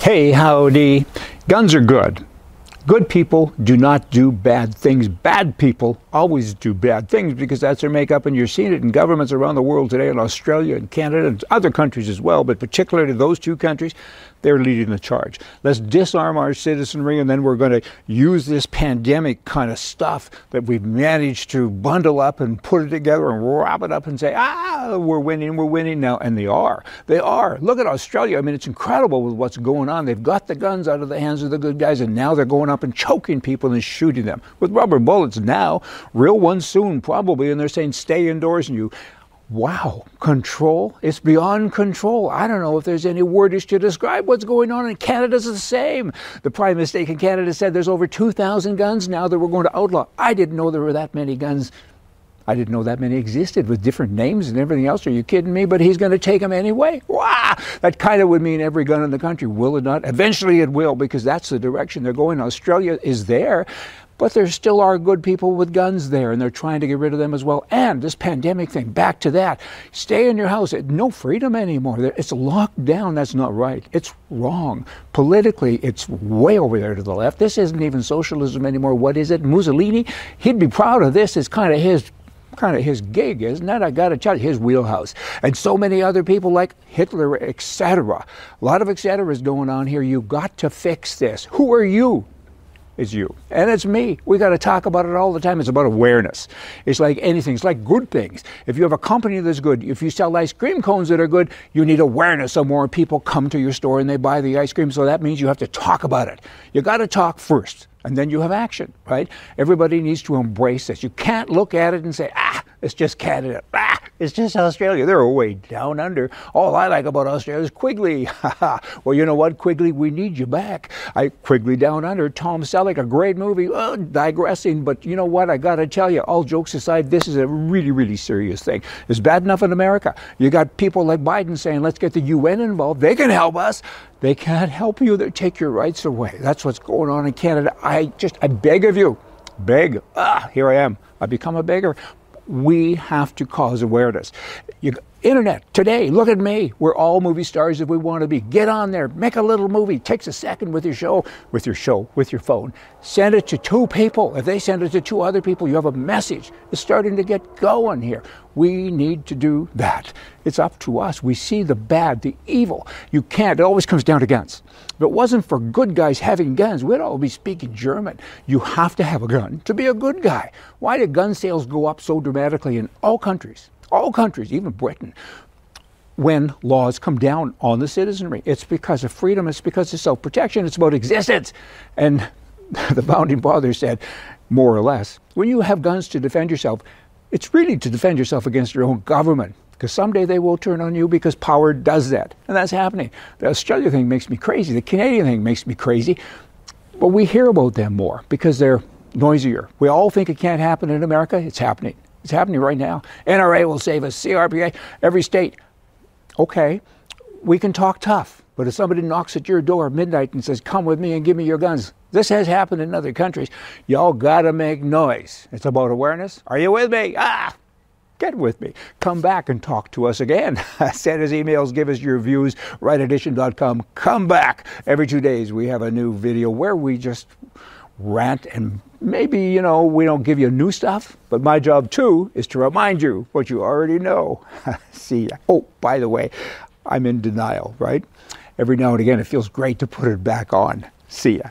Hey, howdy. Guns are good. Good people do not do bad things. Bad people always do bad things because that's their makeup, and you're seeing it in governments around the world today, in Australia and Canada and other countries as well, but particularly those two countries, they're leading the charge. Let's disarm our citizenry, and then we're going to use this pandemic kind of stuff that we've managed to bundle up and put it together and wrap it up and say, ah, we're winning, we're winning now. And they are. They are. Look at Australia. I mean, it's incredible with what's going on. They've got the guns out of the hands of the good guys, and now they're going up and choking people and shooting them with rubber bullets now, real ones soon, probably. And they're saying, stay indoors, and you wow, control? It's beyond control. I don't know if there's any wordage to describe what's going on in Canada's the same. The prime minister in Canada said there's over 2,000 guns now that we're going to outlaw. I didn't know there were that many guns. I didn't know that many existed with different names and everything else. Are you kidding me? But he's going to take them anyway. Wow! That kind of would mean every gun in the country, will it not? Eventually it will because that's the direction they're going. Australia is there. But there still are good people with guns there, and they're trying to get rid of them as well. And this pandemic thing, back to that. Stay in your house. No freedom anymore. It's locked down. That's not right. It's wrong. Politically, it's way over there to the left. This isn't even socialism anymore. What is it? Mussolini, he'd be proud of this. It's kind of his kind of his gig, isn't that? I got to tell you, his wheelhouse. And so many other people like Hitler, etc. A lot of etc. is going on here. You got to fix this. Who are you It's you. And it's me. We got to talk about it all the time. It's about awareness. It's like anything. It's like good things. If you have a company that's good, if you sell ice cream cones that are good, you need awareness so more people come to your store and they buy the ice cream. So that means you have to talk about it. You got to talk first and then you have action, right? Everybody needs to embrace this. You can't look at it and say, ah, it's just Canada. Ah, it's just Australia. They're way down under. All I like about Australia is Quigley. well, you know what, Quigley, we need you back. I Quigley Down Under, Tom Selleck, a great movie. Oh, digressing, but you know what? I got to tell you, all jokes aside, this is a really, really serious thing. It's bad enough in America. You got people like Biden saying, let's get the UN involved. They can help us. They can't help you. They take your rights away. That's what's going on in Canada. I just, I beg of you, beg. Ah, here I am. I become a beggar we have to cause awareness. You, internet today, look at me. We're all movie stars if we want to be. Get on there, make a little movie. Takes a second with your show, with your show, with your phone. Send it to two people. If they send it to two other people, you have a message. It's starting to get going here. We need to do that. It's up to us. We see the bad, the evil. You can't. It always comes down to guns. If it wasn't for good guys having guns, we'd all be speaking German. You have to have a gun to be a good guy. Why did gun sales go up so dramatically in all countries? All countries, even Britain when laws come down on the citizenry. It's because of freedom, it's because of self protection, it's about existence. And the founding fathers said, more or less, when you have guns to defend yourself, it's really to defend yourself against your own government. Because someday they will turn on you because power does that. And that's happening. The Australia thing makes me crazy. The Canadian thing makes me crazy. But we hear about them more because they're noisier. We all think it can't happen in America. It's happening. It's happening right now. NRA will save us. CRPA, every state. Okay, we can talk tough. But if somebody knocks at your door at midnight and says, Come with me and give me your guns, this has happened in other countries. Y'all gotta make noise. It's about awareness. Are you with me? Ah! Get with me. Come back and talk to us again. Send us emails, give us your views, rightedition.com. Come back. Every two days we have a new video where we just rant and maybe, you know, we don't give you new stuff, but my job too is to remind you what you already know. See. Oh, by the way, I'm in denial, right? Every now and again it feels great to put it back on. See ya.